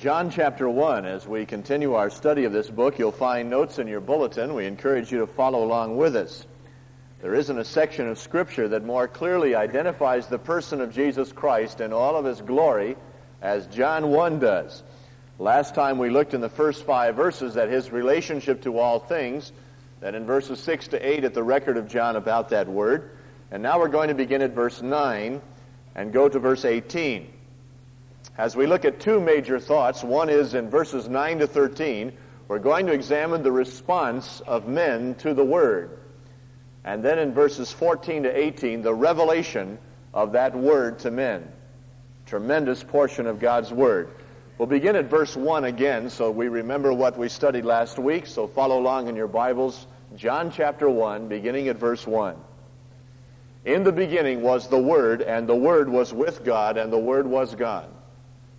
John chapter 1. As we continue our study of this book, you'll find notes in your bulletin. We encourage you to follow along with us. There isn't a section of Scripture that more clearly identifies the person of Jesus Christ in all of his glory as John 1 does. Last time we looked in the first five verses at his relationship to all things, then in verses 6 to 8 at the record of John about that word. And now we're going to begin at verse 9 and go to verse 18. As we look at two major thoughts, one is in verses 9 to 13, we're going to examine the response of men to the Word. And then in verses 14 to 18, the revelation of that Word to men. Tremendous portion of God's Word. We'll begin at verse 1 again so we remember what we studied last week. So follow along in your Bibles. John chapter 1, beginning at verse 1. In the beginning was the Word, and the Word was with God, and the Word was God.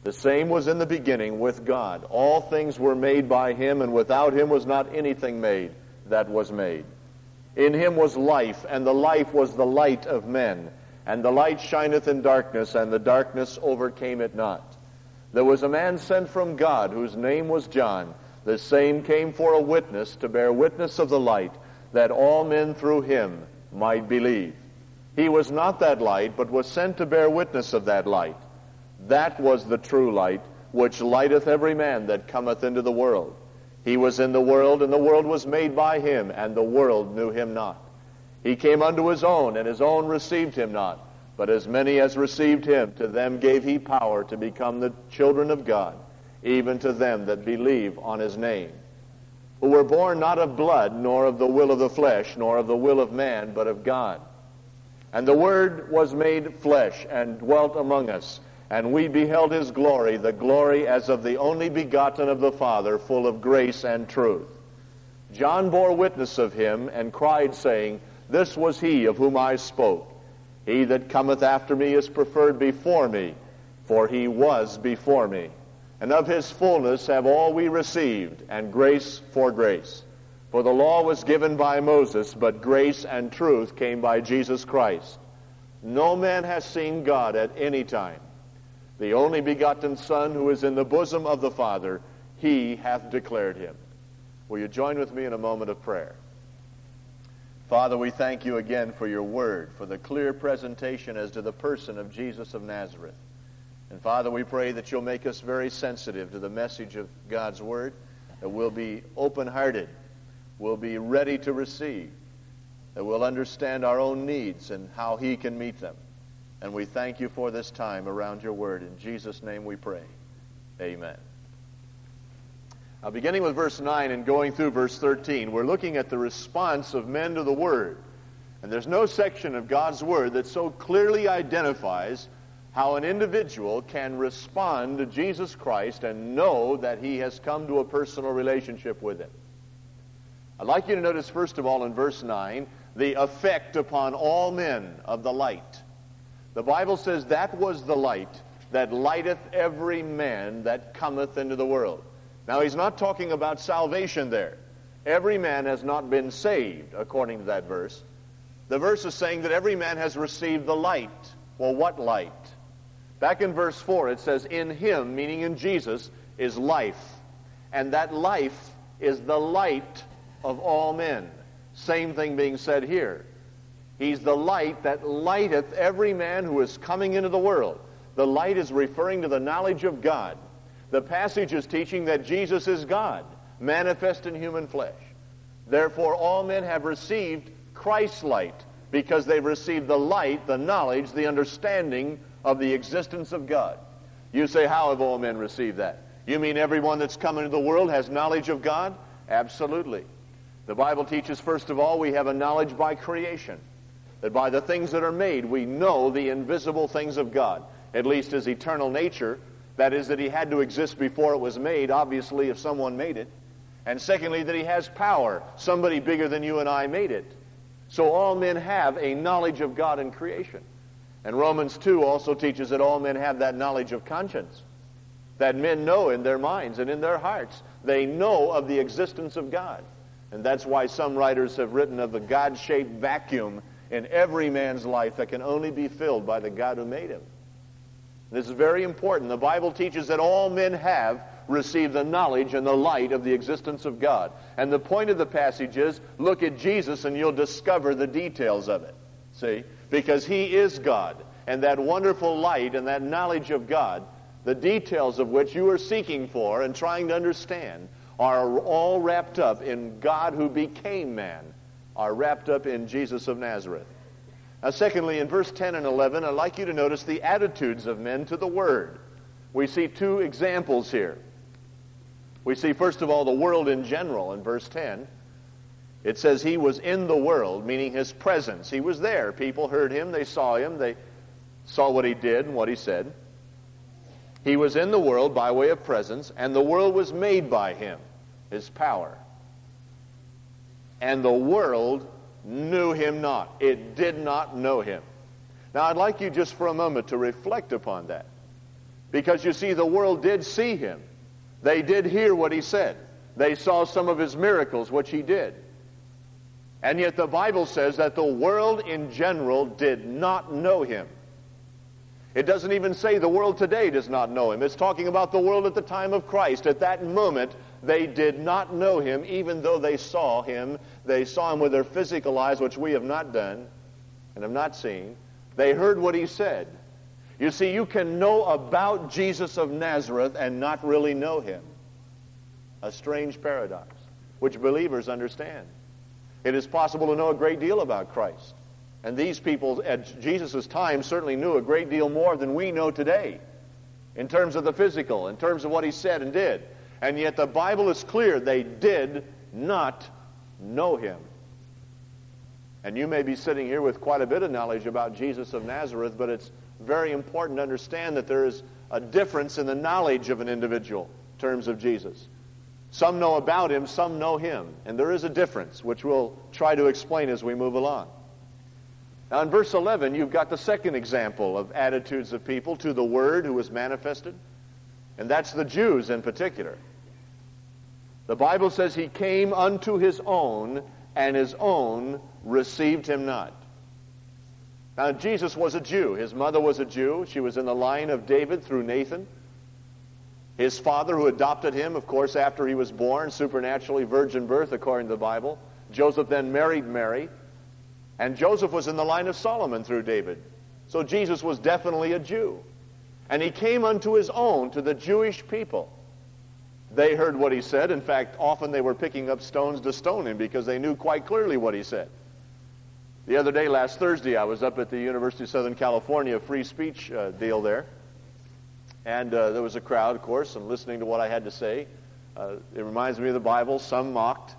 The same was in the beginning with God. All things were made by him, and without him was not anything made that was made. In him was life, and the life was the light of men. And the light shineth in darkness, and the darkness overcame it not. There was a man sent from God, whose name was John. The same came for a witness, to bear witness of the light, that all men through him might believe. He was not that light, but was sent to bear witness of that light. That was the true light, which lighteth every man that cometh into the world. He was in the world, and the world was made by him, and the world knew him not. He came unto his own, and his own received him not. But as many as received him, to them gave he power to become the children of God, even to them that believe on his name, who were born not of blood, nor of the will of the flesh, nor of the will of man, but of God. And the Word was made flesh, and dwelt among us and we beheld his glory, the glory as of the only begotten of the Father, full of grace and truth. John bore witness of him and cried, saying, This was he of whom I spoke. He that cometh after me is preferred before me, for he was before me. And of his fullness have all we received, and grace for grace. For the law was given by Moses, but grace and truth came by Jesus Christ. No man has seen God at any time the only begotten Son who is in the bosom of the Father, he hath declared him. Will you join with me in a moment of prayer? Father, we thank you again for your word, for the clear presentation as to the person of Jesus of Nazareth. And Father, we pray that you'll make us very sensitive to the message of God's word, that we'll be open hearted, we'll be ready to receive, that we'll understand our own needs and how he can meet them. And we thank you for this time around your word. In Jesus' name we pray. Amen. Now, beginning with verse 9 and going through verse 13, we're looking at the response of men to the word. And there's no section of God's word that so clearly identifies how an individual can respond to Jesus Christ and know that he has come to a personal relationship with him. I'd like you to notice, first of all, in verse 9, the effect upon all men of the light. The Bible says that was the light that lighteth every man that cometh into the world. Now, he's not talking about salvation there. Every man has not been saved, according to that verse. The verse is saying that every man has received the light. Well, what light? Back in verse 4, it says, In him, meaning in Jesus, is life. And that life is the light of all men. Same thing being said here. He's the light that lighteth every man who is coming into the world. The light is referring to the knowledge of God. The passage is teaching that Jesus is God, manifest in human flesh. Therefore, all men have received Christ's light because they've received the light, the knowledge, the understanding of the existence of God. You say, how have all men received that? You mean everyone that's come into the world has knowledge of God? Absolutely. The Bible teaches, first of all, we have a knowledge by creation that by the things that are made we know the invisible things of God, at least his eternal nature. That is, that he had to exist before it was made, obviously, if someone made it. And secondly, that he has power. Somebody bigger than you and I made it. So all men have a knowledge of God in creation. And Romans 2 also teaches that all men have that knowledge of conscience. That men know in their minds and in their hearts. They know of the existence of God. And that's why some writers have written of the God shaped vacuum in every man's life that can only be filled by the God who made him. This is very important. The Bible teaches that all men have received the knowledge and the light of the existence of God. And the point of the passage is look at Jesus and you'll discover the details of it. See? Because he is God. And that wonderful light and that knowledge of God, the details of which you are seeking for and trying to understand, are all wrapped up in God who became man, are wrapped up in Jesus of Nazareth. Now, secondly, in verse 10 and 11, I'd like you to notice the attitudes of men to the Word. We see two examples here. We see, first of all, the world in general in verse 10. It says he was in the world, meaning his presence. He was there. People heard him, they saw him, they saw what he did and what he said. He was in the world by way of presence, and the world was made by him, his power. And the world knew him not. It did not know him. Now, I'd like you just for a moment to reflect upon that. Because you see, the world did see him. They did hear what he said. They saw some of his miracles, which he did. And yet the Bible says that the world in general did not know him. It doesn't even say the world today does not know him. It's talking about the world at the time of Christ. At that moment, they did not know him, even though they saw him. They saw him with their physical eyes, which we have not done and have not seen. They heard what he said. You see, you can know about Jesus of Nazareth and not really know him. A strange paradox, which believers understand. It is possible to know a great deal about Christ. And these people at Jesus' time certainly knew a great deal more than we know today in terms of the physical, in terms of what he said and did. And yet the Bible is clear they did not know him. And you may be sitting here with quite a bit of knowledge about Jesus of Nazareth, but it's very important to understand that there is a difference in the knowledge of an individual in terms of Jesus. Some know about him, some know him. And there is a difference, which we'll try to explain as we move along. Now, in verse 11, you've got the second example of attitudes of people to the Word who was manifested, and that's the Jews in particular. The Bible says he came unto his own, and his own received him not. Now, Jesus was a Jew. His mother was a Jew. She was in the line of David through Nathan. His father, who adopted him, of course, after he was born, supernaturally virgin birth, according to the Bible. Joseph then married Mary. And Joseph was in the line of Solomon through David. So Jesus was definitely a Jew. And he came unto his own, to the Jewish people. They heard what he said. In fact, often they were picking up stones to stone him because they knew quite clearly what he said. The other day, last Thursday, I was up at the University of Southern California free speech uh, deal there. And uh, there was a crowd, of course, and listening to what I had to say. Uh, it reminds me of the Bible. Some mocked,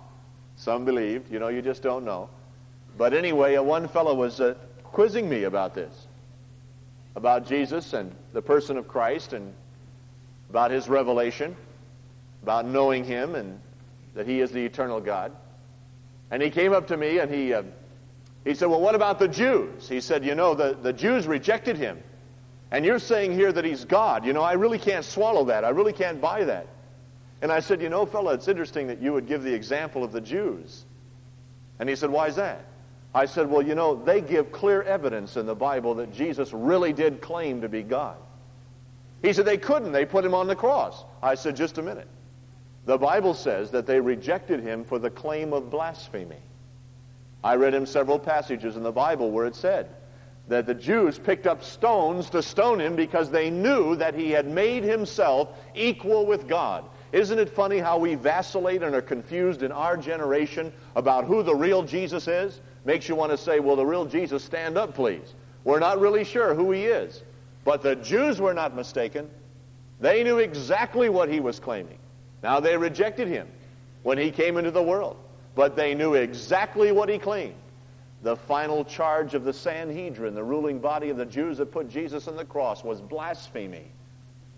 some believed. You know, you just don't know. But anyway, one fellow was uh, quizzing me about this, about Jesus and the person of Christ and about his revelation about knowing him and that he is the eternal God. And he came up to me and he, uh, he said, Well, what about the Jews? He said, You know, the, the Jews rejected him. And you're saying here that he's God. You know, I really can't swallow that. I really can't buy that. And I said, You know, fella, it's interesting that you would give the example of the Jews. And he said, Why is that? I said, Well, you know, they give clear evidence in the Bible that Jesus really did claim to be God. He said, They couldn't. They put him on the cross. I said, Just a minute. The Bible says that they rejected him for the claim of blasphemy. I read him several passages in the Bible where it said that the Jews picked up stones to stone him because they knew that he had made himself equal with God. Isn't it funny how we vacillate and are confused in our generation about who the real Jesus is? Makes you want to say, well, the real Jesus, stand up, please. We're not really sure who he is. But the Jews were not mistaken. They knew exactly what he was claiming. Now, they rejected him when he came into the world, but they knew exactly what he claimed. The final charge of the Sanhedrin, the ruling body of the Jews that put Jesus on the cross, was blasphemy,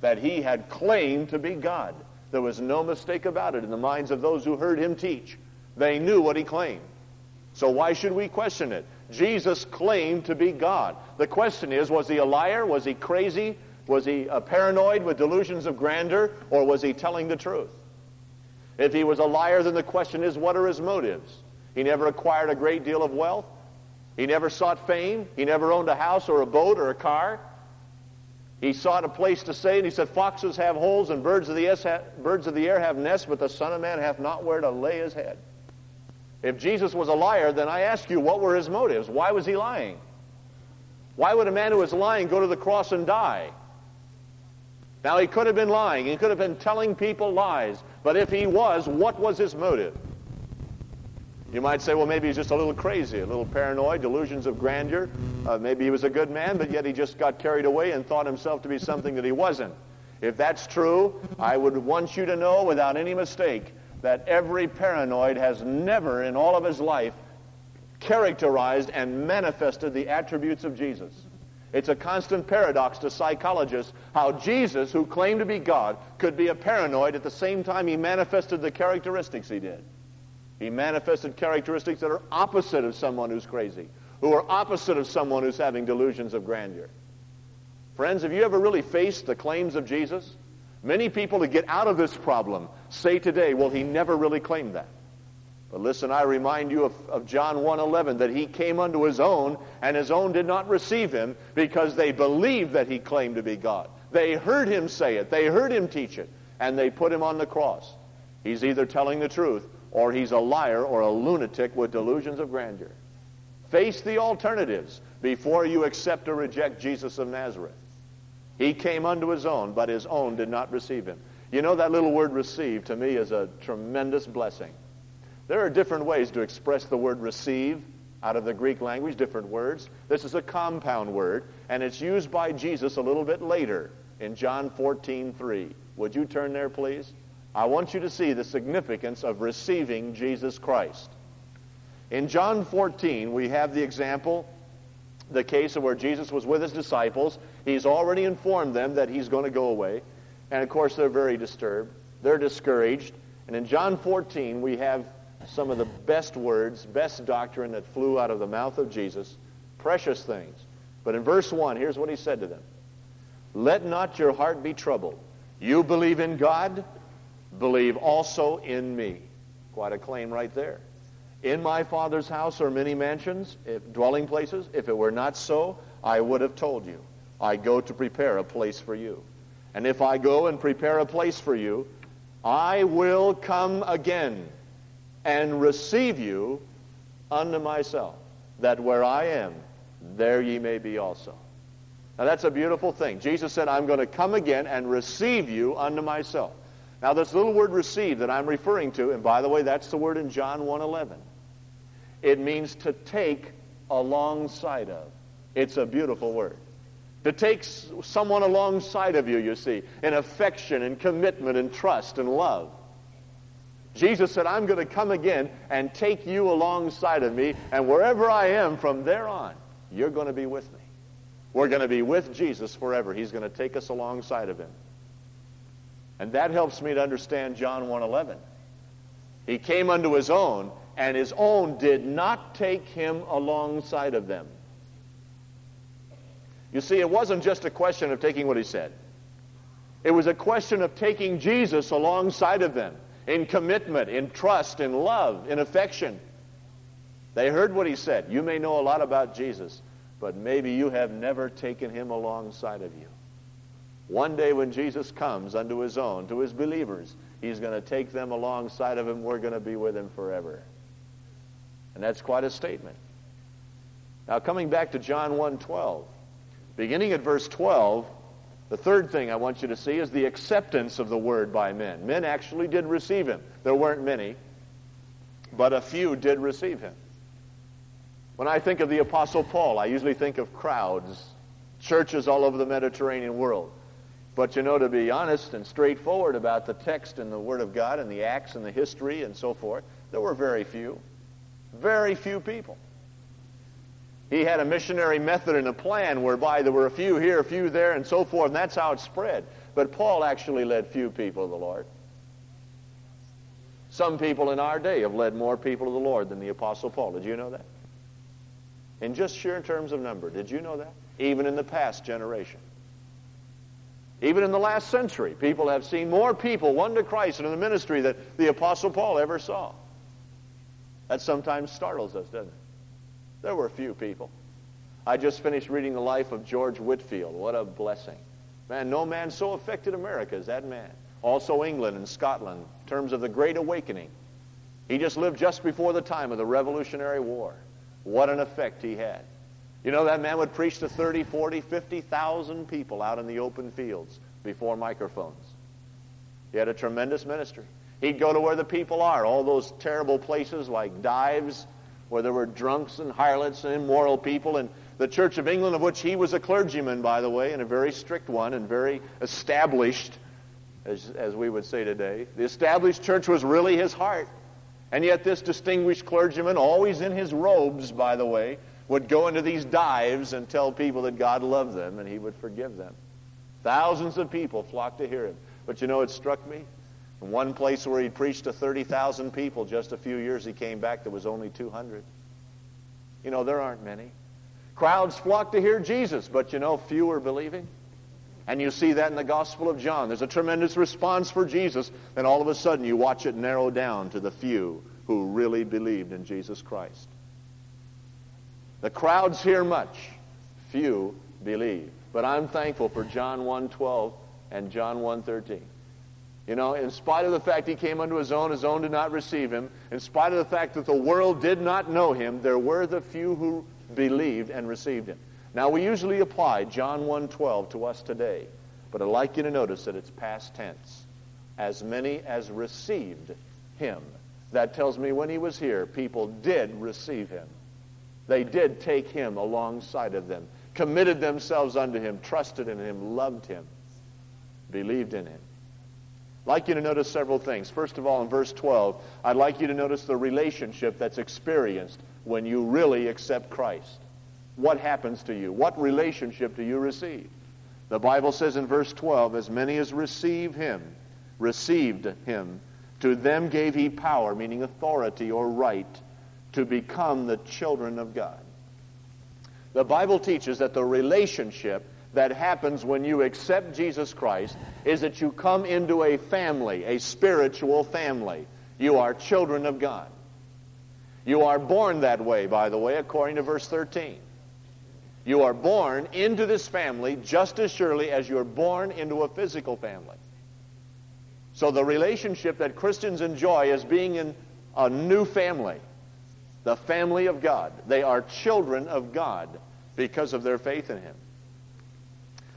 that he had claimed to be God. There was no mistake about it in the minds of those who heard him teach. They knew what he claimed. So why should we question it? Jesus claimed to be God. The question is, was he a liar? Was he crazy? Was he uh, paranoid with delusions of grandeur, or was he telling the truth? If he was a liar, then the question is, what are his motives? He never acquired a great deal of wealth. He never sought fame. He never owned a house or a boat or a car. He sought a place to stay, and he said, Foxes have holes, and birds of, the birds of the air have nests, but the Son of Man hath not where to lay his head. If Jesus was a liar, then I ask you, what were his motives? Why was he lying? Why would a man who was lying go to the cross and die? Now, he could have been lying. He could have been telling people lies. But if he was, what was his motive? You might say, well, maybe he's just a little crazy, a little paranoid, delusions of grandeur. Uh, maybe he was a good man, but yet he just got carried away and thought himself to be something that he wasn't. If that's true, I would want you to know without any mistake that every paranoid has never in all of his life characterized and manifested the attributes of Jesus. It's a constant paradox to psychologists how Jesus, who claimed to be God, could be a paranoid at the same time he manifested the characteristics he did. He manifested characteristics that are opposite of someone who's crazy, who are opposite of someone who's having delusions of grandeur. Friends, have you ever really faced the claims of Jesus? Many people to get out of this problem say today, well, he never really claimed that. But listen, I remind you of, of John 1.11, that he came unto his own, and his own did not receive him because they believed that he claimed to be God. They heard him say it. They heard him teach it. And they put him on the cross. He's either telling the truth or he's a liar or a lunatic with delusions of grandeur. Face the alternatives before you accept or reject Jesus of Nazareth. He came unto his own, but his own did not receive him. You know, that little word receive to me is a tremendous blessing. There are different ways to express the word receive out of the Greek language, different words. This is a compound word, and it's used by Jesus a little bit later in John 14, 3. Would you turn there, please? I want you to see the significance of receiving Jesus Christ. In John 14, we have the example, the case of where Jesus was with his disciples. He's already informed them that he's going to go away. And of course, they're very disturbed. They're discouraged. And in John 14, we have some of the best words, best doctrine that flew out of the mouth of Jesus, precious things. But in verse 1, here's what he said to them Let not your heart be troubled. You believe in God, believe also in me. Quite a claim right there. In my Father's house are many mansions, if, dwelling places. If it were not so, I would have told you. I go to prepare a place for you. And if I go and prepare a place for you, I will come again and receive you unto myself, that where I am, there ye may be also. Now that's a beautiful thing. Jesus said, I'm going to come again and receive you unto myself. Now this little word receive that I'm referring to, and by the way, that's the word in John 1.11. It means to take alongside of. It's a beautiful word. To take someone alongside of you, you see, in affection and commitment and trust and love. Jesus said, I'm going to come again and take you alongside of me, and wherever I am from there on, you're going to be with me. We're going to be with Jesus forever. He's going to take us alongside of him. And that helps me to understand John 1.11. He came unto his own, and his own did not take him alongside of them. You see, it wasn't just a question of taking what he said. It was a question of taking Jesus alongside of them in commitment, in trust, in love, in affection. They heard what he said. You may know a lot about Jesus, but maybe you have never taken him alongside of you. One day when Jesus comes unto his own, to his believers, he's going to take them alongside of him. We're going to be with him forever. And that's quite a statement. Now coming back to John 1.12, beginning at verse 12, the third thing I want you to see is the acceptance of the word by men. Men actually did receive him. There weren't many, but a few did receive him. When I think of the Apostle Paul, I usually think of crowds, churches all over the Mediterranean world. But you know, to be honest and straightforward about the text and the Word of God and the Acts and the history and so forth, there were very few. Very few people. He had a missionary method and a plan whereby there were a few here, a few there, and so forth, and that's how it spread. But Paul actually led few people to the Lord. Some people in our day have led more people to the Lord than the Apostle Paul. Did you know that? In just sheer terms of number, did you know that? Even in the past generation. Even in the last century, people have seen more people won to Christ in the ministry that the Apostle Paul ever saw. That sometimes startles us, doesn't it? There were a few people. I just finished reading the life of George Whitefield. What a blessing. Man, no man so affected America as that man. Also England and Scotland, in terms of the Great Awakening. He just lived just before the time of the Revolutionary War. What an effect he had. You know, that man would preach to 30, 40, 50,000 people out in the open fields before microphones. He had a tremendous ministry. He'd go to where the people are, all those terrible places like dives where there were drunks and harlots and immoral people. And the Church of England, of which he was a clergyman, by the way, and a very strict one and very established, as, as we would say today. The established church was really his heart. And yet, this distinguished clergyman, always in his robes, by the way, would go into these dives and tell people that God loved them and he would forgive them. Thousands of people flocked to hear him. But you know, it struck me. In one place where he preached to 30,000 people just a few years, he came back, there was only 200. You know, there aren't many. Crowds flock to hear Jesus, but you know, few are believing. And you see that in the Gospel of John. There's a tremendous response for Jesus, and all of a sudden you watch it narrow down to the few who really believed in Jesus Christ. The crowds hear much, few believe. But I'm thankful for John 1:12 and John 1:13. You know, in spite of the fact he came unto his own, his own did not receive him, in spite of the fact that the world did not know him, there were the few who believed and received him. Now we usually apply John 1:12 to us today, but I'd like you to notice that it's past tense. As many as received him. That tells me when he was here, people did receive him. They did take him alongside of them, committed themselves unto him, trusted in him, loved him, believed in him. I'd like you to notice several things. First of all, in verse 12, I'd like you to notice the relationship that's experienced when you really accept Christ. What happens to you? What relationship do you receive? The Bible says in verse 12, as many as receive him, received him, to them gave he power, meaning authority or right, to become the children of God. The Bible teaches that the relationship that happens when you accept Jesus Christ is that you come into a family, a spiritual family. You are children of God. You are born that way, by the way, according to verse 13. You are born into this family just as surely as you're born into a physical family. So the relationship that Christians enjoy is being in a new family the family of God. They are children of God because of their faith in Him.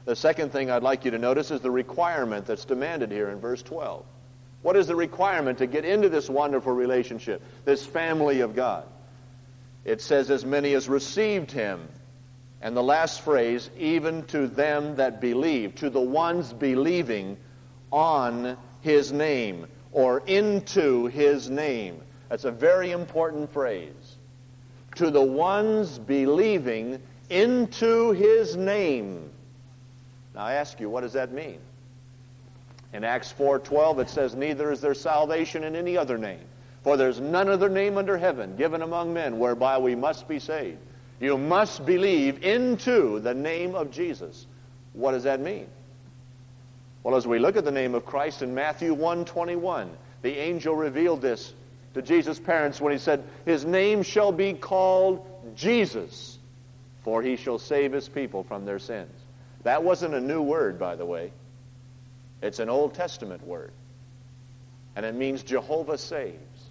The second thing I'd like you to notice is the requirement that's demanded here in verse 12. What is the requirement to get into this wonderful relationship, this family of God? It says, as many as received him. And the last phrase, even to them that believe, to the ones believing on his name or into his name. That's a very important phrase. To the ones believing into his name. Now I ask you, what does that mean? In Acts 4:12 it says neither is there salvation in any other name for there's none other name under heaven given among men whereby we must be saved. You must believe into the name of Jesus. What does that mean? Well, as we look at the name of Christ in Matthew 1:21, the angel revealed this to Jesus' parents when he said, His name shall be called Jesus, for he shall save his people from their sins. That wasn't a new word, by the way. It's an Old Testament word. And it means Jehovah saves.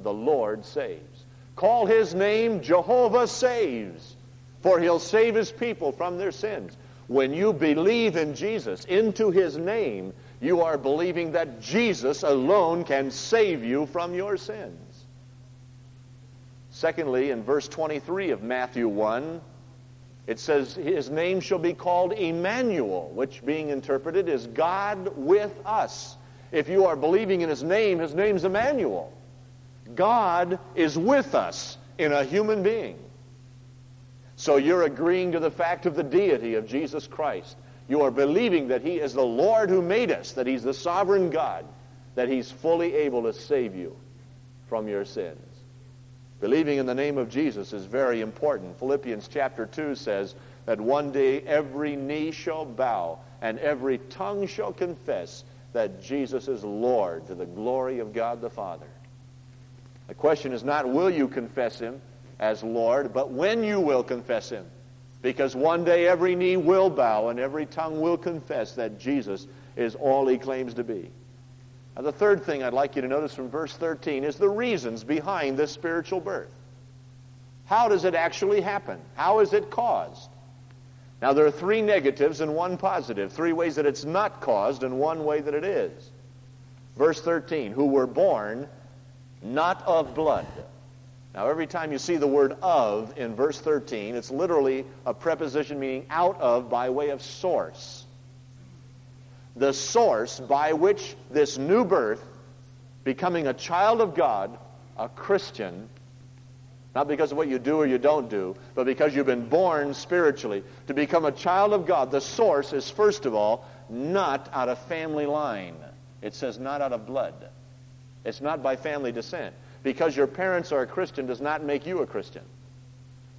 The Lord saves. Call his name Jehovah saves, for he'll save his people from their sins. When you believe in Jesus, into his name, you are believing that Jesus alone can save you from your sins. Secondly, in verse 23 of Matthew 1, it says, His name shall be called Emmanuel, which being interpreted is God with us. If you are believing in His name, His name's Emmanuel. God is with us in a human being. So you're agreeing to the fact of the deity of Jesus Christ. You are believing that He is the Lord who made us, that He's the sovereign God, that He's fully able to save you from your sins. Believing in the name of Jesus is very important. Philippians chapter 2 says that one day every knee shall bow and every tongue shall confess that Jesus is Lord to the glory of God the Father. The question is not will you confess Him as Lord, but when you will confess Him Because one day every knee will bow and every tongue will confess that Jesus is all he claims to be. Now, the third thing I'd like you to notice from verse 13 is the reasons behind this spiritual birth. How does it actually happen? How is it caused? Now, there are three negatives and one positive, three ways that it's not caused and one way that it is. Verse 13, who were born not of blood. Now, every time you see the word of in verse 13, it's literally a preposition meaning out of by way of source the source by which this new birth, becoming a child of God, a Christian, not because of what you do or you don't do, but because you've been born spiritually, to become a child of God, the source is, first of all, not out of family line. It says not out of blood. It's not by family descent. Because your parents are a Christian does not make you a Christian.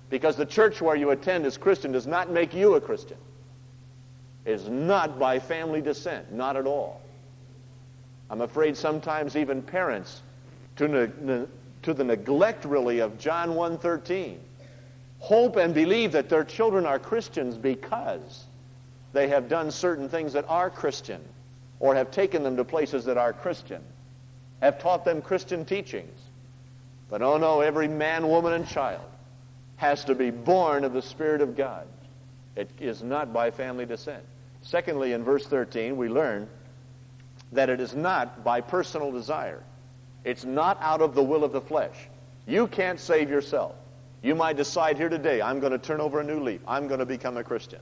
Because the church where you attend is Christian does not make you a Christian is not by family descent, not at all. I'm afraid sometimes even parents, to, ne- to the neglect really of John 1.13, hope and believe that their children are Christians because they have done certain things that are Christian or have taken them to places that are Christian, have taught them Christian teachings. But oh no, every man, woman, and child has to be born of the Spirit of God. It is not by family descent. Secondly, in verse 13, we learn that it is not by personal desire. It's not out of the will of the flesh. You can't save yourself. You might decide here today, I'm going to turn over a new leaf. I'm going to become a Christian.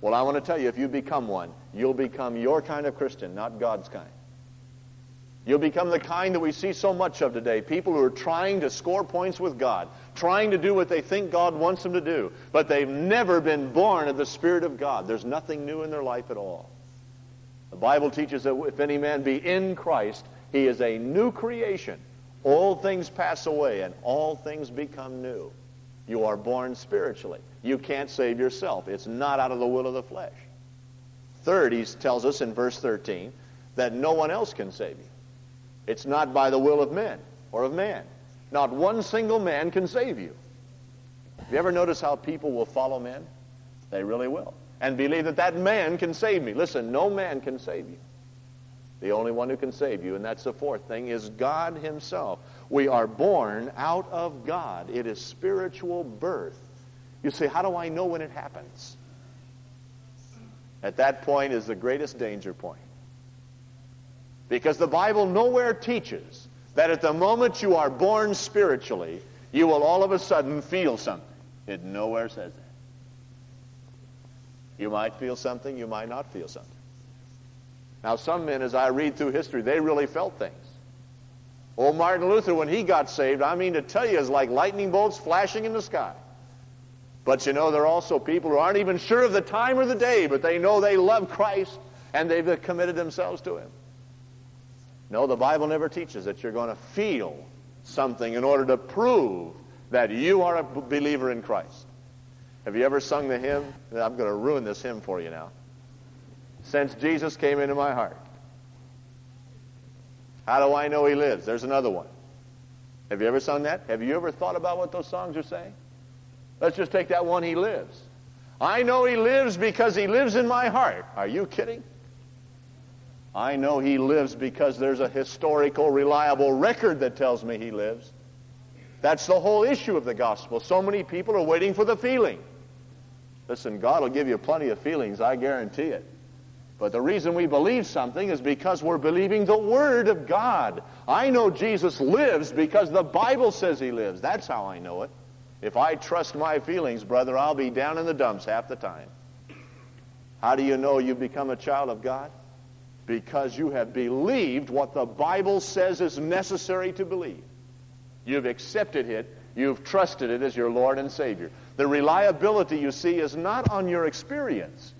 Well, I want to tell you, if you become one, you'll become your kind of Christian, not God's kind. You'll become the kind that we see so much of today. People who are trying to score points with God, trying to do what they think God wants them to do, but they've never been born of the Spirit of God. There's nothing new in their life at all. The Bible teaches that if any man be in Christ, he is a new creation. All things pass away and all things become new. You are born spiritually. You can't save yourself. It's not out of the will of the flesh. Third, he tells us in verse 13 that no one else can save you. It's not by the will of men or of man. Not one single man can save you. Have you ever noticed how people will follow men? They really will. And believe that that man can save me. Listen, no man can save you. The only one who can save you, and that's the fourth thing, is God himself. We are born out of God. It is spiritual birth. You say, how do I know when it happens? At that point is the greatest danger point. Because the Bible nowhere teaches that at the moment you are born spiritually, you will all of a sudden feel something. It nowhere says that. You might feel something, you might not feel something. Now, some men, as I read through history, they really felt things. Old Martin Luther, when he got saved, I mean to tell you, is like lightning bolts flashing in the sky. But you know, there are also people who aren't even sure of the time or the day, but they know they love Christ and they've committed themselves to Him. No, the Bible never teaches that you're going to feel something in order to prove that you are a believer in Christ. Have you ever sung the hymn? I'm going to ruin this hymn for you now. Since Jesus came into my heart. How do I know he lives? There's another one. Have you ever sung that? Have you ever thought about what those songs are saying? Let's just take that one, He Lives. I know He lives because He lives in my heart. Are you kidding? I know he lives because there's a historical, reliable record that tells me he lives. That's the whole issue of the gospel. So many people are waiting for the feeling. Listen, God will give you plenty of feelings, I guarantee it. But the reason we believe something is because we're believing the Word of God. I know Jesus lives because the Bible says He lives. That's how I know it. If I trust my feelings, brother, I'll be down in the dumps half the time. How do you know you've become a child of God? Because you have believed what the Bible says is necessary to believe. You've accepted it. You've trusted it as your Lord and Savior. The reliability, you see, is not on your experience.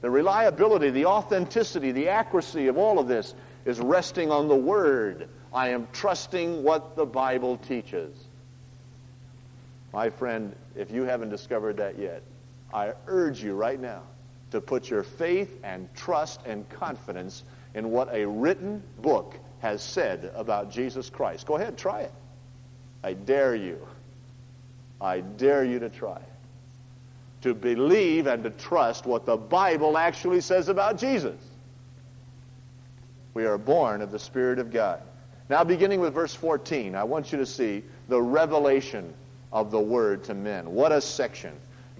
The reliability, the authenticity, the accuracy of all of this is resting on the Word. I am trusting what the Bible teaches. My friend, if you haven't discovered that yet, I urge you right now to put your faith and trust and confidence in what a written book has said about Jesus Christ. Go ahead, try it. I dare you. I dare you to try to believe and to trust what the Bible actually says about Jesus. We are born of the Spirit of God. Now, beginning with verse 14, I want you to see the revelation of the Word to men. What a section.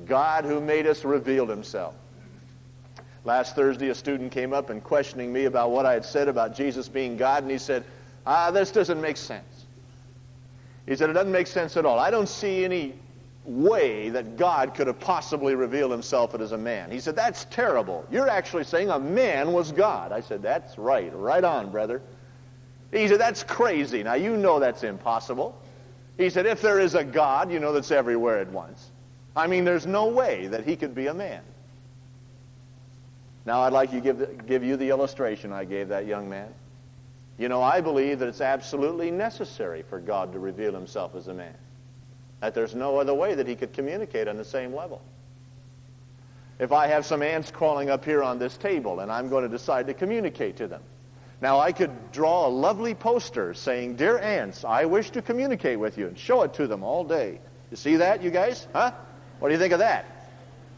God who made us revealed himself. Last Thursday, a student came up and questioning me about what I had said about Jesus being God, and he said, ah, this doesn't make sense. He said, it doesn't make sense at all. I don't see any way that God could have possibly revealed himself as a man. He said, that's terrible. You're actually saying a man was God. I said, that's right. Right on, brother. He said, that's crazy. Now, you know that's impossible. He said, if there is a God, you know that's everywhere at once. I mean, there's no way that he could be a man. Now I'd like to give, give you the illustration I gave that young man. You know, I believe that it's absolutely necessary for God to reveal himself as a man. That there's no other way that he could communicate on the same level. If I have some ants crawling up here on this table and I'm going to decide to communicate to them, now I could draw a lovely poster saying, Dear ants, I wish to communicate with you and show it to them all day. You see that, you guys? Huh? What do you think of that?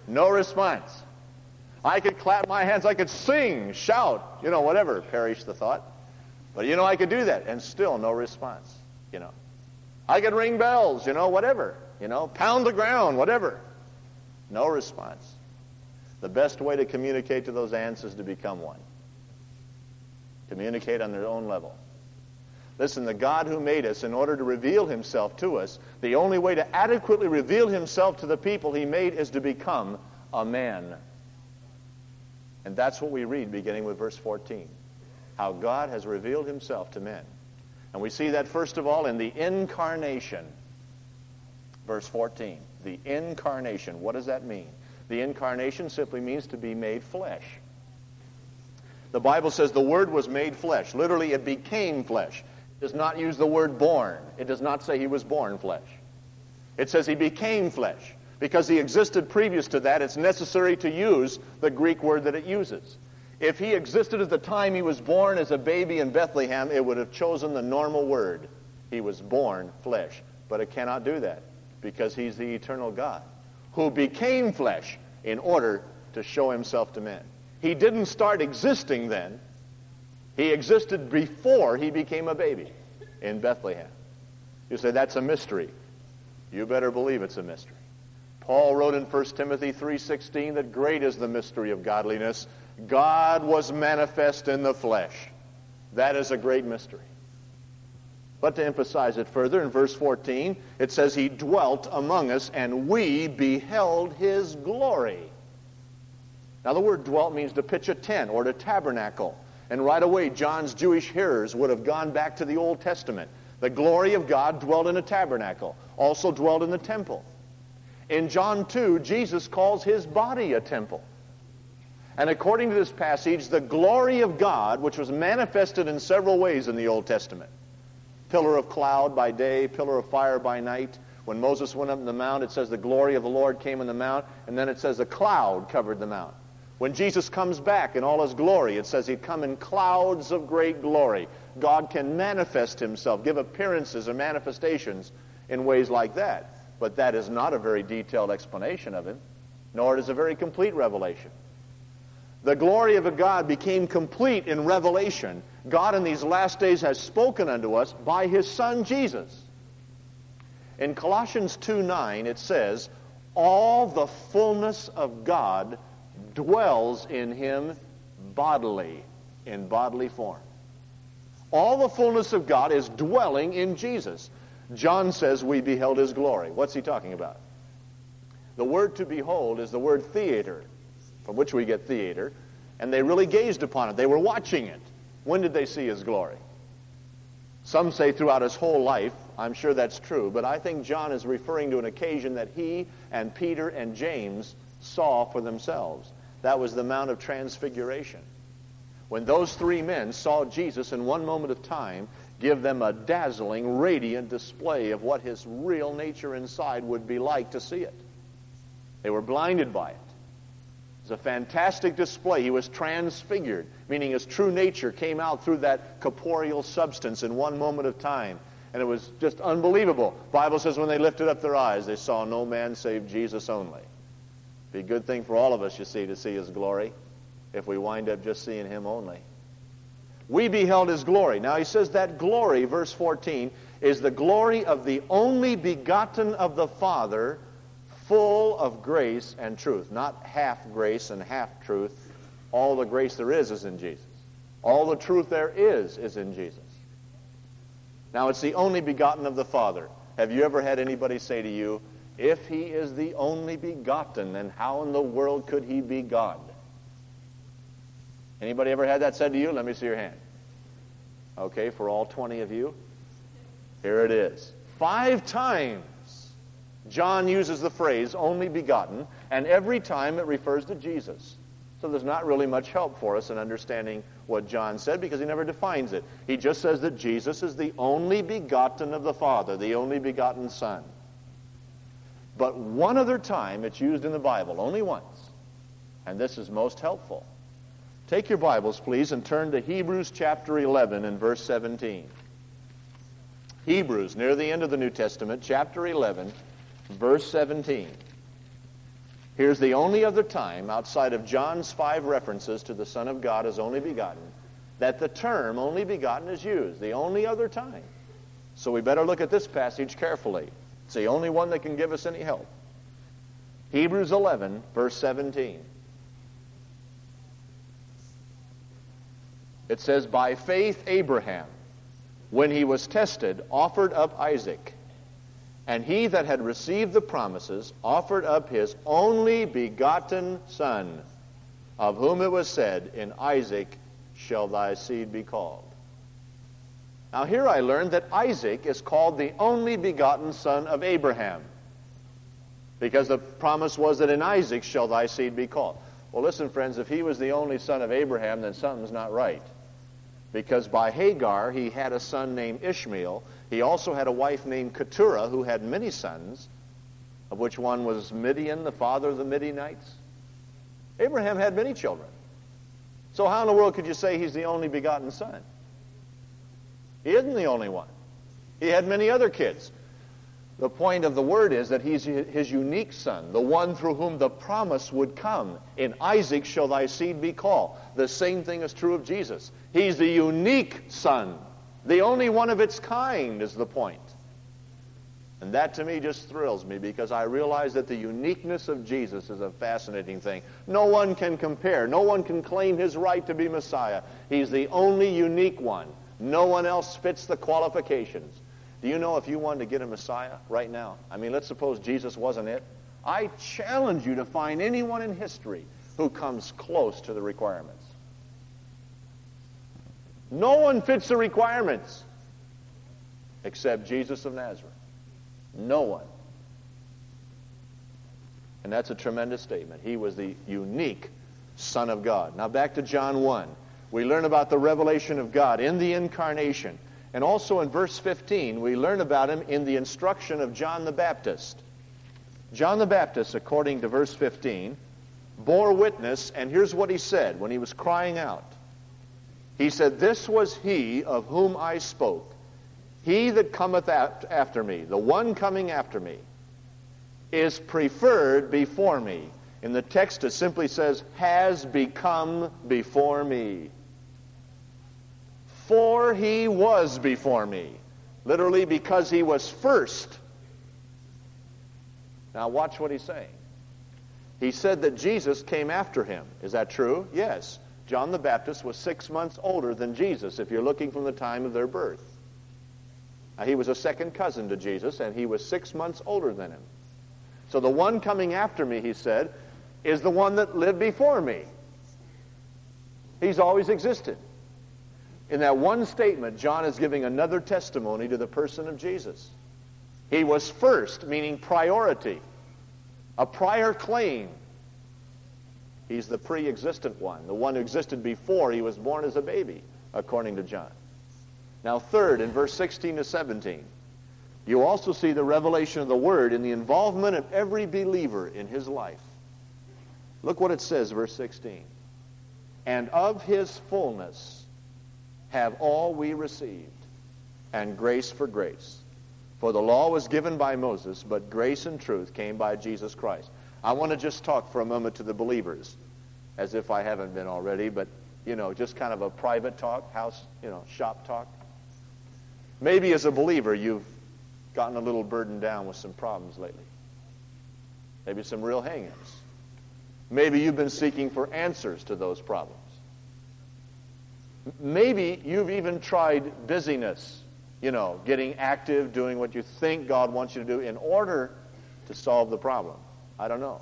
No response. I could clap my hands, I could sing, shout, you know, whatever, perish the thought. But you know, I could do that and still no response, you know. I could ring bells, you know, whatever, you know, pound the ground, whatever. No response. The best way to communicate to those ants is to become one. Communicate on their own level. Listen, the God who made us, in order to reveal himself to us, the only way to adequately reveal himself to the people he made is to become a man. And that's what we read beginning with verse 14. How God has revealed himself to men. And we see that first of all in the incarnation. Verse 14. The incarnation. What does that mean? The incarnation simply means to be made flesh. The Bible says the Word was made flesh. Literally, it became flesh. It does not use the word born. It does not say he was born flesh. It says he became flesh. Because he existed previous to that, it's necessary to use the Greek word that it uses. If he existed at the time he was born as a baby in Bethlehem, it would have chosen the normal word. He was born flesh. But it cannot do that because he's the eternal God who became flesh in order to show himself to men. He didn't start existing then. He existed before he became a baby in Bethlehem. You say that's a mystery. You better believe it's a mystery. Paul wrote in 1 Timothy 3:16 that great is the mystery of godliness. God was manifest in the flesh. That is a great mystery. But to emphasize it further, in verse 14, it says, He dwelt among us, and we beheld His glory. Now, the word dwelt means to pitch a tent or to tabernacle. And right away, John's Jewish hearers would have gone back to the Old Testament. The glory of God dwelt in a tabernacle, also dwelt in the temple. In John 2, Jesus calls his body a temple. And according to this passage, the glory of God, which was manifested in several ways in the Old Testament pillar of cloud by day, pillar of fire by night. When Moses went up in the mount, it says the glory of the Lord came in the mount, and then it says a cloud covered the mount. When Jesus comes back in all his glory, it says he'd come in clouds of great glory. God can manifest himself, give appearances or manifestations in ways like that. But that is not a very detailed explanation of him, nor is it a very complete revelation. The glory of a God became complete in revelation. God in these last days has spoken unto us by his Son Jesus. In Colossians 2 9, it says, All the fullness of God dwells in him bodily, in bodily form. All the fullness of God is dwelling in Jesus. John says we beheld his glory. What's he talking about? The word to behold is the word theater, from which we get theater, and they really gazed upon it. They were watching it. When did they see his glory? Some say throughout his whole life. I'm sure that's true, but I think John is referring to an occasion that he and Peter and James saw for themselves. That was the Mount of Transfiguration. When those three men saw Jesus in one moment of time, give them a dazzling, radiant display of what his real nature inside would be like to see it. They were blinded by it. It was a fantastic display. He was transfigured, meaning his true nature came out through that corporeal substance in one moment of time. And it was just unbelievable. Bible says when they lifted up their eyes, they saw no man save Jesus only. Be a good thing for all of us, you see, to see his glory if we wind up just seeing him only. We beheld his glory. Now he says that glory, verse 14, is the glory of the only begotten of the Father, full of grace and truth. Not half grace and half truth. All the grace there is is in Jesus. All the truth there is is in Jesus. Now it's the only begotten of the Father. Have you ever had anybody say to you, if he is the only begotten, then how in the world could he be God? Anybody ever had that said to you? Let me see your hand. Okay, for all 20 of you, here it is. Five times John uses the phrase only begotten, and every time it refers to Jesus. So there's not really much help for us in understanding what John said because he never defines it. He just says that Jesus is the only begotten of the Father, the only begotten Son. But one other time it's used in the Bible, only once. And this is most helpful. Take your Bibles, please, and turn to Hebrews chapter 11 and verse 17. Hebrews, near the end of the New Testament, chapter 11, verse 17. Here's the only other time outside of John's five references to the Son of God as only begotten that the term only begotten is used. The only other time. So we better look at this passage carefully. It's the only one that can give us any help. Hebrews 11, verse 17. It says, By faith Abraham, when he was tested, offered up Isaac. And he that had received the promises offered up his only begotten son, of whom it was said, In Isaac shall thy seed be called. Now, here I learned that Isaac is called the only begotten son of Abraham, because the promise was that in Isaac shall thy seed be called. Well, listen, friends, if he was the only son of Abraham, then something's not right. Because by Hagar, he had a son named Ishmael. He also had a wife named Keturah, who had many sons, of which one was Midian, the father of the Midianites. Abraham had many children. So, how in the world could you say he's the only begotten son? He isn't the only one. He had many other kids. The point of the word is that he's his unique son, the one through whom the promise would come. In Isaac shall thy seed be called. The same thing is true of Jesus. He's the unique son. The only one of its kind is the point. And that to me just thrills me because I realize that the uniqueness of Jesus is a fascinating thing. No one can compare. No one can claim his right to be Messiah. He's the only unique one. No one else fits the qualifications. Do you know if you wanted to get a Messiah right now? I mean, let's suppose Jesus wasn't it. I challenge you to find anyone in history who comes close to the requirements. No one fits the requirements except Jesus of Nazareth. No one. And that's a tremendous statement. He was the unique Son of God. Now back to John 1 we learn about the revelation of God in the incarnation. And also in verse 15, we learn about him in the instruction of John the Baptist. John the Baptist, according to verse 15, bore witness, and here's what he said when he was crying out. He said, This was he of whom I spoke. He that cometh after me, the one coming after me, is preferred before me. In the text, it simply says, has become before me for he was before me. Literally, because he was first. Now, watch what he's saying. He said that Jesus came after him. Is that true? Yes. John the Baptist was six months older than Jesus, if you're looking from the time of their birth. Now, he was a second cousin to Jesus, and he was six months older than him. So the one coming after me, he said, is the one that lived before me. He's always existed. In that one statement, John is giving another testimony to the person of Jesus. He was first, meaning priority, a prior claim. He's the pre existent one, the one who existed before he was born as a baby, according to John. Now, third, in verse 16 to 17, you also see the revelation of the Word in the involvement of every believer in his life. Look what it says, verse 16. And of his fullness have all we received, and grace for grace. For the law was given by Moses, but grace and truth came by Jesus Christ. I want to just talk for a moment to the believers, as if I haven't been already, but, you know, just kind of a private talk, house, you know, shop talk. Maybe as a believer, you've gotten a little burdened down with some problems lately. Maybe some real hang-ups. Maybe you've been seeking for answers to those problems. Maybe you've even tried busyness, you know, getting active, doing what you think God wants you to do in order to solve the problem. I don't know.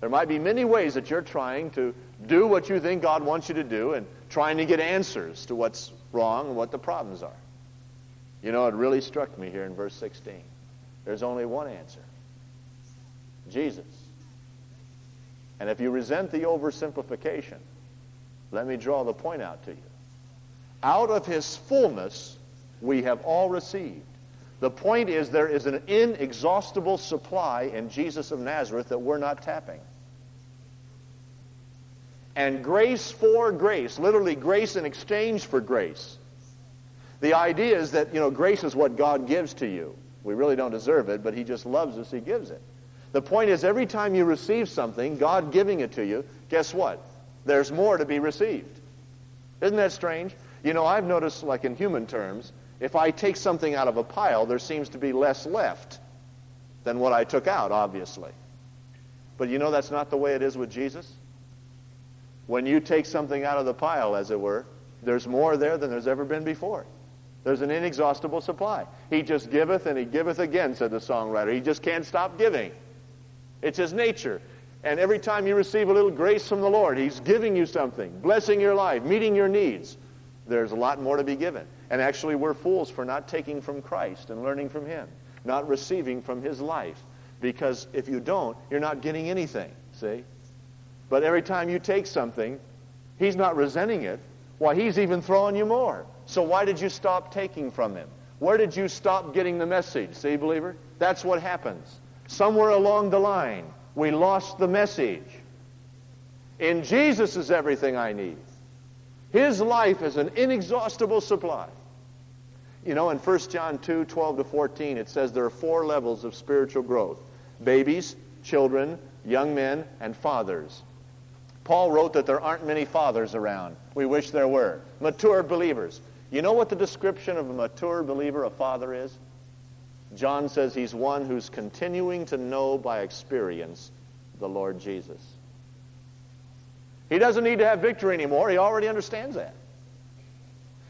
There might be many ways that you're trying to do what you think God wants you to do and trying to get answers to what's wrong and what the problems are. You know, it really struck me here in verse 16. There's only one answer Jesus. And if you resent the oversimplification, let me draw the point out to you. Out of his fullness, we have all received. The point is, there is an inexhaustible supply in Jesus of Nazareth that we're not tapping. And grace for grace, literally grace in exchange for grace. The idea is that, you know, grace is what God gives to you. We really don't deserve it, but He just loves us, He gives it. The point is, every time you receive something, God giving it to you, guess what? There's more to be received. Isn't that strange? You know, I've noticed, like in human terms, if I take something out of a pile, there seems to be less left than what I took out, obviously. But you know that's not the way it is with Jesus? When you take something out of the pile, as it were, there's more there than there's ever been before. There's an inexhaustible supply. He just giveth and he giveth again, said the songwriter. He just can't stop giving. It's his nature. And every time you receive a little grace from the Lord, he's giving you something, blessing your life, meeting your needs. There's a lot more to be given. And actually, we're fools for not taking from Christ and learning from him, not receiving from his life. Because if you don't, you're not getting anything, see? But every time you take something, he's not resenting it. Why, he's even throwing you more. So why did you stop taking from him? Where did you stop getting the message? See, believer? That's what happens. Somewhere along the line, we lost the message. In Jesus is everything I need. His life is an inexhaustible supply. You know, in 1 John 2, 12 to 14, it says there are four levels of spiritual growth. Babies, children, young men, and fathers. Paul wrote that there aren't many fathers around. We wish there were. Mature believers. You know what the description of a mature believer, a father, is? John says he's one who's continuing to know by experience the Lord Jesus. He doesn't need to have victory anymore. He already understands that.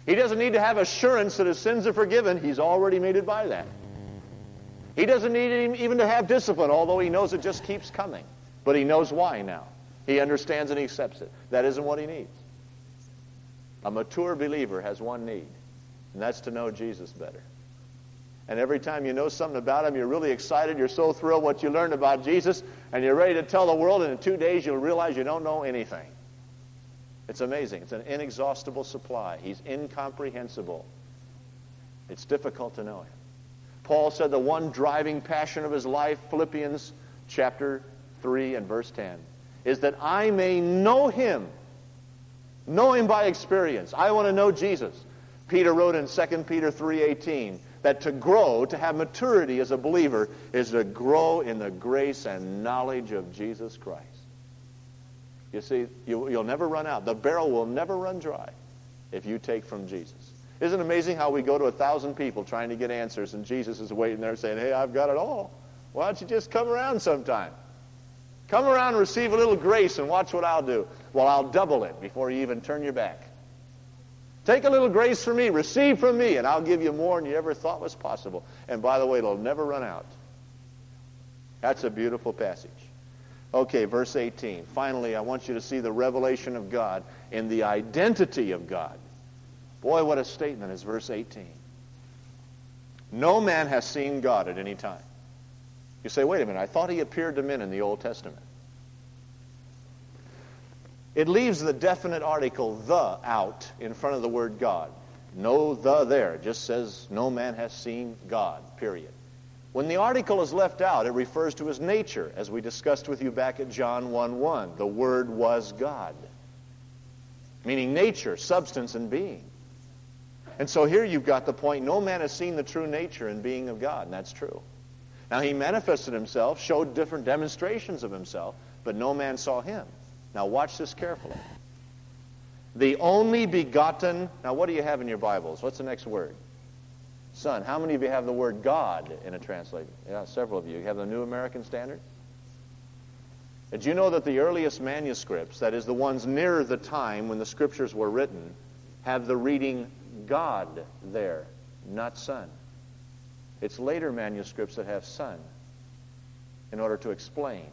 He doesn't need to have assurance that his sins are forgiven. He's already made it by that. He doesn't need even to have discipline, although he knows it just keeps coming. But he knows why now. He understands and he accepts it. That isn't what he needs. A mature believer has one need, and that's to know Jesus better. And every time you know something about him, you're really excited. You're so thrilled what you learned about Jesus, and you're ready to tell the world, and in two days you'll realize you don't know anything. It's amazing. It's an inexhaustible supply. He's incomprehensible. It's difficult to know him. Paul said the one driving passion of his life, Philippians chapter 3 and verse 10, is that I may know him. Know him by experience. I want to know Jesus. Peter wrote in 2 Peter 3:18 that to grow, to have maturity as a believer, is to grow in the grace and knowledge of Jesus Christ. You see, you, will never run out. The barrel will never run dry if you take from Jesus. Isn't it amazing how we go to a thousand people trying to get answers, and Jesus is waiting there saying, Hey, I've got it all. Why don't you just come around sometime? Come around and receive a little grace and watch what I'll do. Well, I'll double it before you even turn your back. Take a little grace from me, receive from me, and I'll give you more than you ever thought was possible. And by the way, it'll never run out. That's a beautiful passage. Okay, verse 18. Finally, I want you to see the revelation of God in the identity of God. Boy, what a statement is verse 18. No man has seen God at any time. You say, wait a minute, I thought he appeared to men in the Old Testament. It leaves the definite article the out in front of the word God. No the there. It just says no man has seen God, period. When the article is left out, it refers to his nature, as we discussed with you back at John 1 1. The Word was God, meaning nature, substance, and being. And so here you've got the point no man has seen the true nature and being of God, and that's true. Now he manifested himself, showed different demonstrations of himself, but no man saw him. Now watch this carefully. The only begotten, now what do you have in your Bibles? What's the next word? Son. How many of you have the word God in a translation? Yeah, several of you. You have the New American Standard? Did you know that the earliest manuscripts, that is the ones nearer the time when the scriptures were written, have the reading God there, not Son? It's later manuscripts that have Son in order to explain.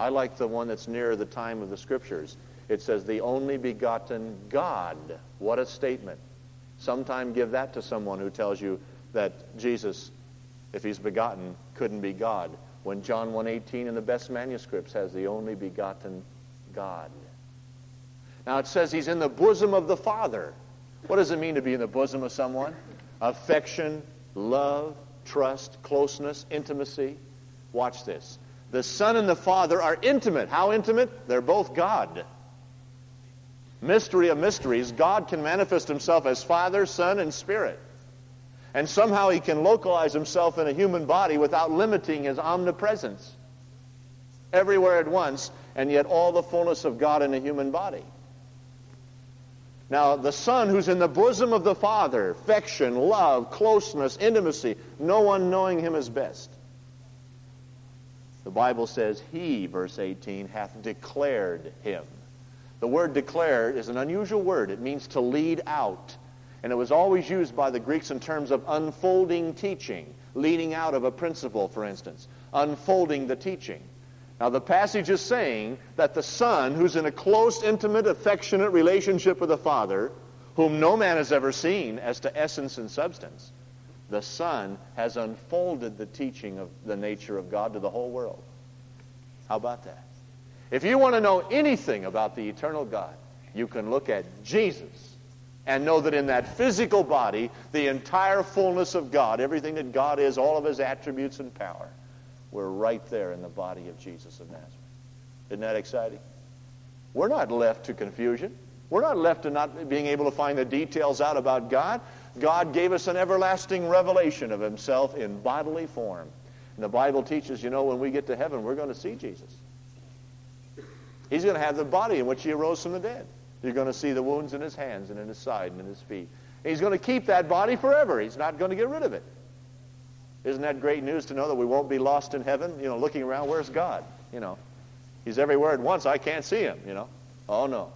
I like the one that's nearer the time of the scriptures. It says, the only begotten God. What a statement. Sometime give that to someone who tells you that Jesus, if he's begotten, couldn't be God. When John 1.18 in the best manuscripts has the only begotten God. Now it says he's in the bosom of the Father. What does it mean to be in the bosom of someone? Affection, love, trust, closeness, intimacy. Watch this. The Son and the Father are intimate. How intimate? They're both God. Mystery of mysteries, God can manifest himself as Father, Son, and Spirit. And somehow he can localize himself in a human body without limiting his omnipresence. Everywhere at once, and yet all the fullness of God in a human body. Now, the Son who's in the bosom of the Father, affection, love, closeness, intimacy, no one knowing him as best. The Bible says, He, verse 18, hath declared him. The word declare is an unusual word. It means to lead out. And it was always used by the Greeks in terms of unfolding teaching, leading out of a principle, for instance, unfolding the teaching. Now, the passage is saying that the Son, who's in a close, intimate, affectionate relationship with the Father, whom no man has ever seen as to essence and substance, the Son has unfolded the teaching of the nature of God to the whole world. How about that? If you want to know anything about the eternal God, you can look at Jesus and know that in that physical body, the entire fullness of God, everything that God is, all of his attributes and power, we're right there in the body of Jesus of Nazareth. Isn't that exciting? We're not left to confusion. We're not left to not being able to find the details out about God. God gave us an everlasting revelation of himself in bodily form. And the Bible teaches, you know, when we get to heaven, we're going to see Jesus. He's going to have the body in which he arose from the dead. You're going to see the wounds in his hands and in his side and in his feet. He's going to keep that body forever. He's not going to get rid of it. Isn't that great news to know that we won't be lost in heaven? You know, looking around, where's God? You know, he's everywhere at once. I can't see him, you know. Oh, no.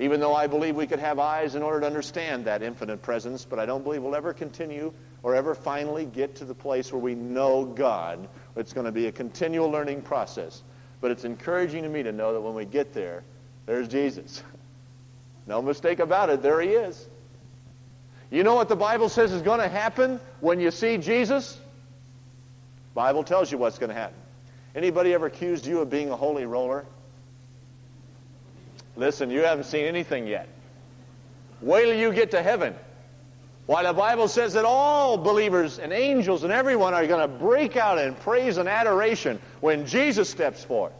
Even though I believe we could have eyes in order to understand that infinite presence, but I don't believe we'll ever continue or ever finally get to the place where we know God. It's going to be a continual learning process. But it's encouraging to me to know that when we get there, there's Jesus. No mistake about it, there he is. You know what the Bible says is going to happen when you see Jesus? Bible tells you what's going to happen. Anybody ever accused you of being a holy roller? Listen, you haven't seen anything yet. Wait till you get to heaven. Why the Bible says that all believers and angels and everyone are going to break out in praise and adoration when Jesus steps forth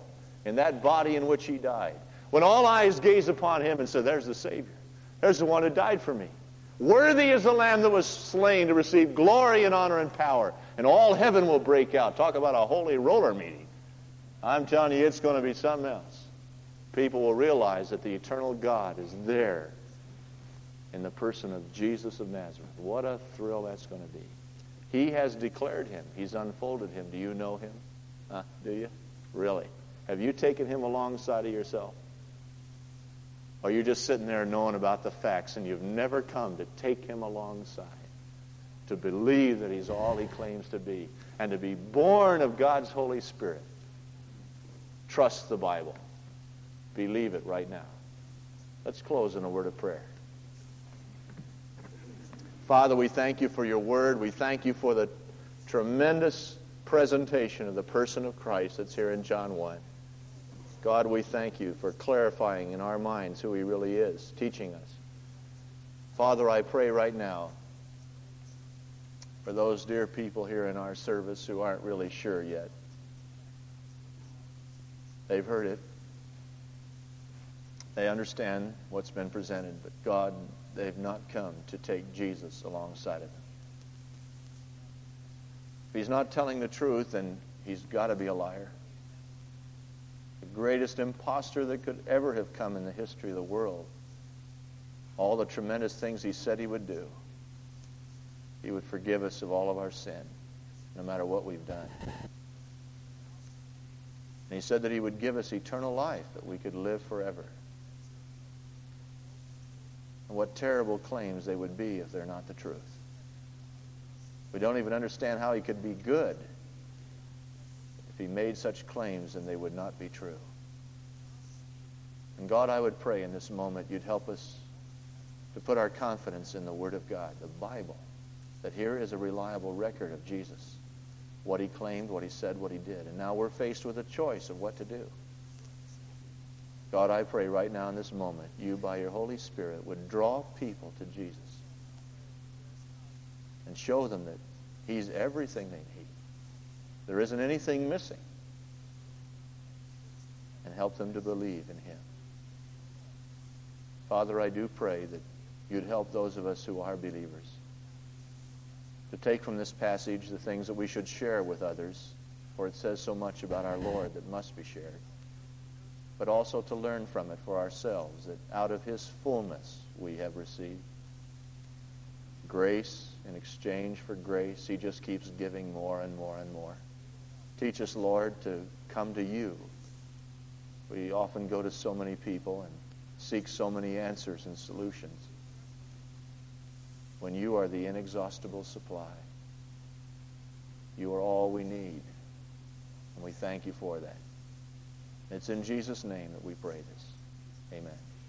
in that body in which he died. When all eyes gaze upon him and say, There's the Savior. There's the one who died for me. Worthy is the Lamb that was slain to receive glory and honor and power. And all heaven will break out. Talk about a holy roller meeting. I'm telling you, it's going to be something else. People will realize that the eternal God is there in the person of Jesus of Nazareth. What a thrill that's going to be. He has declared him. He's unfolded him. Do you know him? Huh? Do you? Really? Have you taken him alongside of yourself? Or you're just sitting there knowing about the facts and you've never come to take him alongside, to believe that he's all he claims to be, and to be born of God's Holy Spirit. Trust the Bible. Believe it right now. Let's close in a word of prayer. Father, we thank you for your word. We thank you for the tremendous presentation of the person of Christ that's here in John 1. God, we thank you for clarifying in our minds who he really is, teaching us. Father, I pray right now for those dear people here in our service who aren't really sure yet. They've heard it. They understand what's been presented, but God, they've not come to take Jesus alongside of them. If he's not telling the truth, then he's got to be a liar. The greatest impostor that could ever have come in the history of the world. All the tremendous things he said he would do. He would forgive us of all of our sin, no matter what we've done. And he said that he would give us eternal life, that we could live forever. And what terrible claims they would be if they're not the truth. We don't even understand how he could be good if he made such claims and they would not be true. And God, I would pray in this moment you'd help us to put our confidence in the Word of God, the Bible, that here is a reliable record of Jesus, what he claimed, what he said, what he did. And now we're faced with a choice of what to do. God, I pray right now in this moment, you, by your Holy Spirit, would draw people to Jesus and show them that he's everything they need. There isn't anything missing. And help them to believe in him. Father, I do pray that you'd help those of us who are believers to take from this passage the things that we should share with others, for it says so much about our Lord that must be shared, but also to learn from it for ourselves that out of his fullness we have received grace in exchange for grace. He just keeps giving more and more and more. Teach us, Lord, to come to you. We often go to so many people and seek so many answers and solutions when you are the inexhaustible supply. You are all we need. And we thank you for that. It's in Jesus' name that we pray this. Amen.